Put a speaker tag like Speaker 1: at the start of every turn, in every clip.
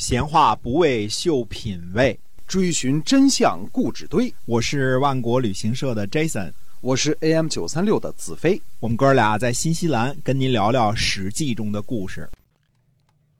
Speaker 1: 闲话不为秀品味，
Speaker 2: 追寻真相故纸堆。
Speaker 1: 我是万国旅行社的 Jason，
Speaker 2: 我是 AM 九三六的子飞。
Speaker 1: 我们哥俩在新西兰跟您聊聊《史记》中的故事。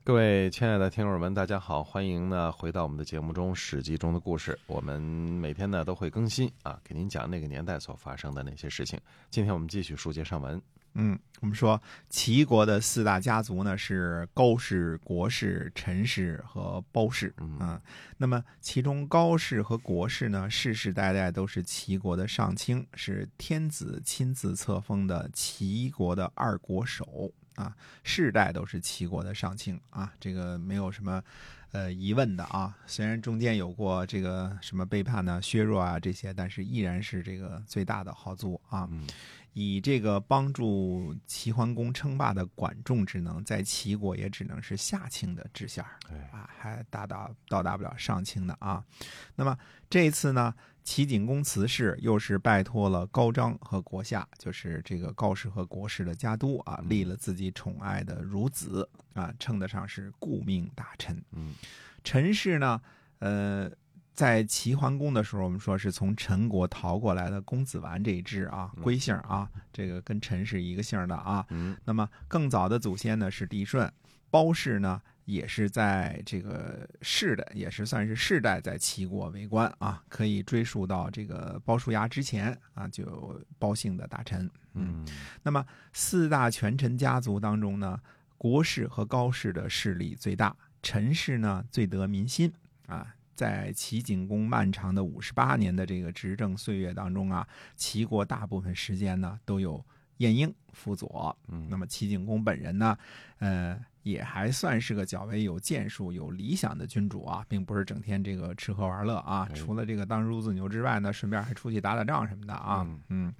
Speaker 3: 各位亲爱的听友们，大家好，欢迎呢回到我们的节目中《史记》中的故事。我们每天呢都会更新啊，给您讲那个年代所发生的那些事情。今天我们继续书接上文。
Speaker 1: 嗯，我们说齐国的四大家族呢是高氏、国氏、陈氏和包氏。嗯，那么其中高氏和国氏呢，世世代代都是齐国的上卿，是天子亲自册封的齐国的二国手啊，世代都是齐国的上卿啊，这个没有什么呃疑问的啊。虽然中间有过这个什么背叛呢、削弱啊这些，但是依然是这个最大的豪族啊。以这个帮助齐桓公称霸的管仲之能，在齐国也只能是下卿的知县啊，还达到到达不了上卿的啊。那么这一次呢，齐景公辞世，又是拜托了高张和国夏，就是这个高氏和国氏的家督啊，立了自己宠爱的孺子啊，称得上是顾命大臣。
Speaker 3: 嗯，
Speaker 1: 陈氏呢，呃。在齐桓公的时候，我们说是从陈国逃过来的公子完这一支啊，归姓啊，这个跟陈是一个姓的啊。
Speaker 3: 嗯。
Speaker 1: 那么更早的祖先呢是帝舜，包氏呢也是在这个世的，也是算是世代在齐国为官啊，可以追溯到这个包叔牙之前啊，就包姓的大臣。
Speaker 3: 嗯。
Speaker 1: 那么四大权臣家族当中呢，国氏和高氏的势力最大，陈氏呢最得民心啊。在齐景公漫长的五十八年的这个执政岁月当中啊，齐国大部分时间呢都有晏婴辅佐。
Speaker 3: 嗯，
Speaker 1: 那么齐景公本人呢，呃，也还算是个较为有建树、有理想的君主啊，并不是整天这个吃喝玩乐啊。除了这个当孺子牛之外呢，顺便还出去打打仗什么的啊。嗯，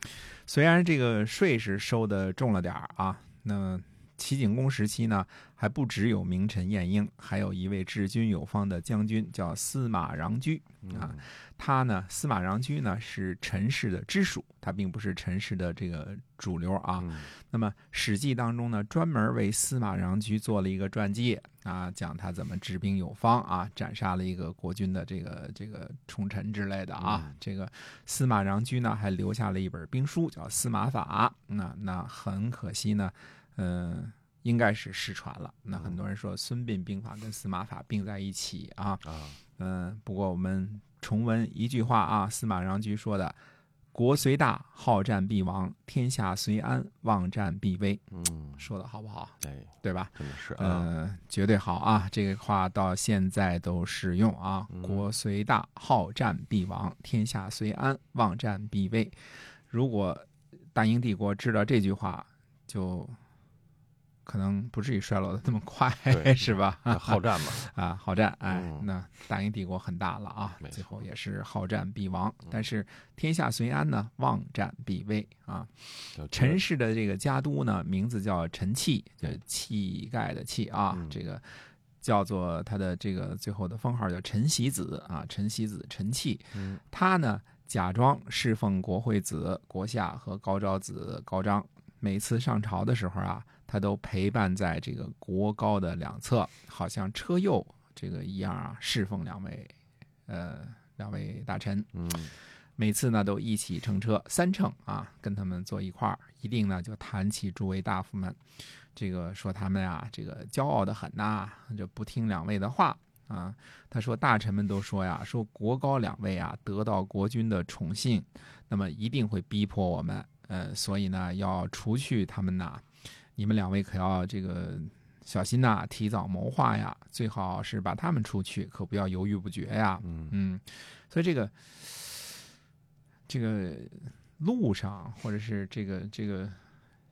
Speaker 1: 虽然这个税是收的重了点啊，那。齐景公时期呢，还不只有名臣晏婴，还有一位治军有方的将军，叫司马穰苴啊。他呢，司马穰苴呢是陈氏的支属，他并不是陈氏的这个主流啊。那么《史记》当中呢，专门为司马穰苴做了一个传记啊，讲他怎么治兵有方啊，斩杀了一个国君的这个这个宠臣之类的啊。这个司马穰苴呢，还留下了一本兵书，叫《司马法》。那那很可惜呢。嗯，应该是失传了。那很多人说《孙膑兵法》跟《司马法》并在一起啊。
Speaker 3: 啊，
Speaker 1: 嗯，不过我们重温一句话啊，司马穰苴说的：“国虽大，好战必亡；天下虽安，忘战必危。”
Speaker 3: 嗯，
Speaker 1: 说的好不好？
Speaker 3: 对，
Speaker 1: 对吧？
Speaker 3: 真的是，
Speaker 1: 嗯，绝对好啊！这个话到现在都适用啊。国虽大，好战必亡；天下虽安，忘战必危。如果大英帝国知道这句话，就可能不至于衰落的那么快，是吧？
Speaker 3: 好战嘛，
Speaker 1: 啊，好战！哎，那大英帝国很大了啊，最后也是好战必亡。但是天下虽安呢，忘战必危啊。陈氏的这个家督呢，名字叫陈气，叫气概的气啊。这个叫做他的这个最后的封号叫陈喜子啊，陈喜子陈器。他呢，假装侍奉国惠子国夏和高昭子高张，每次上朝的时候啊。他都陪伴在这个国高的两侧，好像车右这个一样啊，侍奉两位，呃，两位大臣。
Speaker 3: 嗯，
Speaker 1: 每次呢都一起乘车三乘啊，跟他们坐一块儿，一定呢就谈起诸位大夫们，这个说他们啊，这个骄傲的很呐，就不听两位的话啊。他说大臣们都说呀，说国高两位啊得到国君的宠幸，那么一定会逼迫我们，呃，所以呢要除去他们呐。你们两位可要这个小心呐，提早谋划呀，最好是把他们出去，可不要犹豫不决呀。
Speaker 3: 嗯
Speaker 1: 嗯，所以这个这个路上或者是这个这个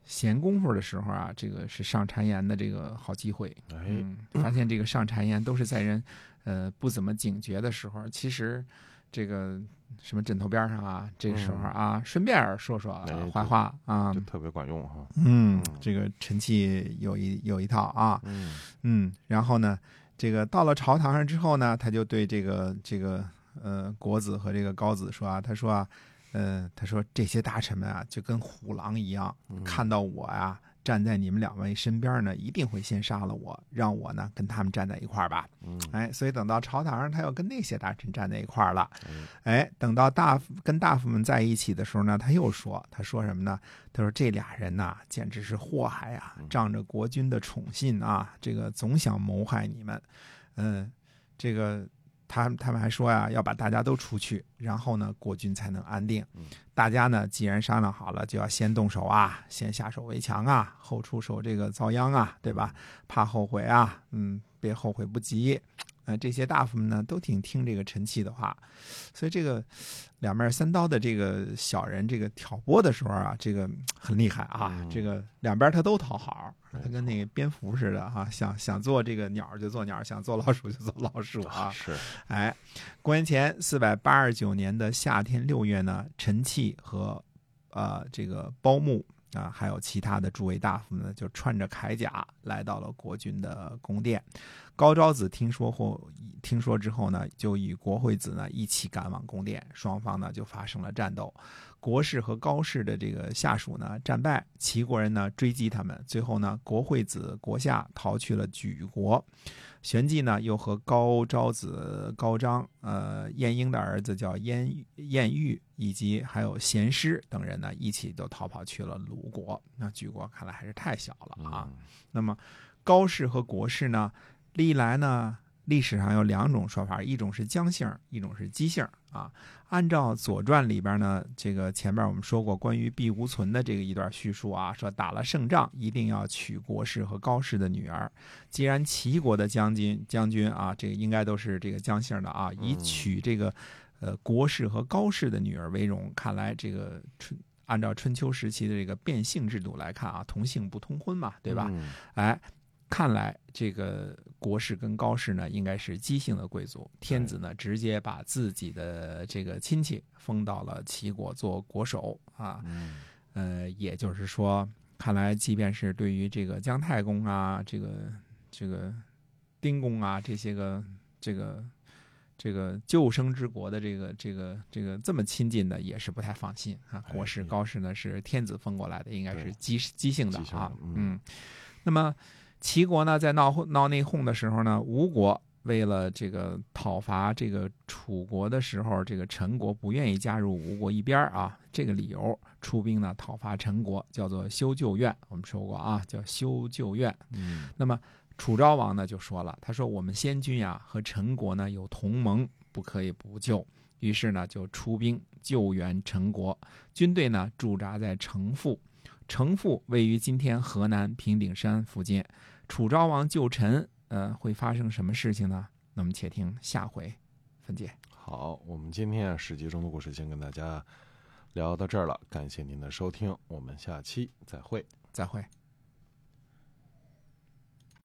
Speaker 1: 闲工夫的时候啊，这个是上谗言的这个好机会。
Speaker 3: 哎，
Speaker 1: 发现这个上谗言都是在人呃不怎么警觉的时候，其实。这个什么枕头边上啊，这个时候啊，顺便说说坏话啊，
Speaker 3: 就特别管用哈。
Speaker 1: 嗯，这个陈气有一有一套啊。
Speaker 3: 嗯
Speaker 1: 嗯，然后呢，这个到了朝堂上之后呢，他就对这个这个呃国子和这个高子说啊，他说啊，呃，他说这些大臣们啊，就跟虎狼一样，看到我呀。站在你们两位身边呢，一定会先杀了我，让我呢跟他们站在一块儿吧。
Speaker 3: 嗯，
Speaker 1: 哎，所以等到朝堂上，他又跟那些大臣站在一块儿了。
Speaker 3: 嗯
Speaker 1: 哎，等到大夫跟大夫们在一起的时候呢，他又说，他说什么呢？他说这俩人呐，简直是祸害啊！仗着国君的宠信啊，这个总想谋害你们。嗯，这个他他们还说呀，要把大家都出去，然后呢，国军才能安定
Speaker 3: 嗯。
Speaker 1: 大家呢，既然商量好了，就要先动手啊，先下手为强啊，后出手这个遭殃啊，对吧？怕后悔啊，嗯，别后悔不及。呃，这些大夫们呢，都挺听这个陈气的话，所以这个两面三刀的这个小人，这个挑拨的时候啊，这个嗯很厉害啊，
Speaker 3: 嗯
Speaker 1: 这个两边他都讨好，他跟那个蝙蝠似的哈、想想做这个鸟就做鸟，想做老鼠就做老鼠啊。
Speaker 3: 是，
Speaker 1: 哎，公元前四百八十九年的夏天六月呢，陈气和呃这个包木啊，还有其他的诸位大夫呢，就穿着铠甲来到了国君的宫殿。高昭子听说后，听说之后呢，就与国惠子呢一起赶往宫殿，双方呢就发生了战斗。国士和高士的这个下属呢战败，齐国人呢追击他们，最后呢国惠子国下逃去了莒国。玄纪呢又和高昭子高张、呃晏婴的儿子叫晏晏玉，以及还有贤师等人呢一起都逃跑去了鲁国。那莒国看来还是太小了啊。
Speaker 3: 嗯
Speaker 1: 那么高氏和国氏呢，历来呢历史上有两种说法，一种是姜姓，一种是姬姓啊。按照《左传》里边呢，这个前面我们说过关于毕无存的这个一段叙述啊，说打了胜仗一定要娶国氏和高氏的女儿。既然齐国的将军将军啊，这个应该都是这个姜姓的啊，以娶这个呃国氏和高氏的女儿为荣。看来这个春按照春秋时期的这个变性制度来看啊，同姓不通婚嘛，对吧？
Speaker 3: 嗯
Speaker 1: 哎，看来这个国氏跟高氏呢，应该是姬姓的贵族。天子呢，直接把自己的这个亲戚封到了齐国做国手啊。
Speaker 3: 嗯
Speaker 1: 呃，也就是说，看来即便是对于这个姜太公啊，这个这个丁公啊，这些个这个这个救生之国的这个这个这个这么亲近的，也是不太放心啊。
Speaker 3: 哎
Speaker 1: 国氏、
Speaker 3: 嗯
Speaker 1: 高氏呢是天子封过来的，应该是姬姬姓的啊嗯，那么齐国呢，在闹闹内讧的时候呢，吴国为了这个讨伐这个楚国的时候，这个陈国不愿意加入吴国一边儿啊，这个理由出兵呢讨伐陈国，叫做修旧院。我们说过啊，叫修旧院。
Speaker 3: 嗯
Speaker 1: 那么楚昭王呢就说了，他说我们先君呀和陈国呢有同盟，不可以不救。于是呢就出兵救援陈国，军队呢驻扎在城父，城父位于今天河南平顶山附近。楚昭王救陈，呃，会发生什么事情呢？那么且听下回分解。
Speaker 3: 好，我们今天啊史记中的故事先跟大家聊到这儿了，感谢您的收听，我们下期再会。
Speaker 1: 再会。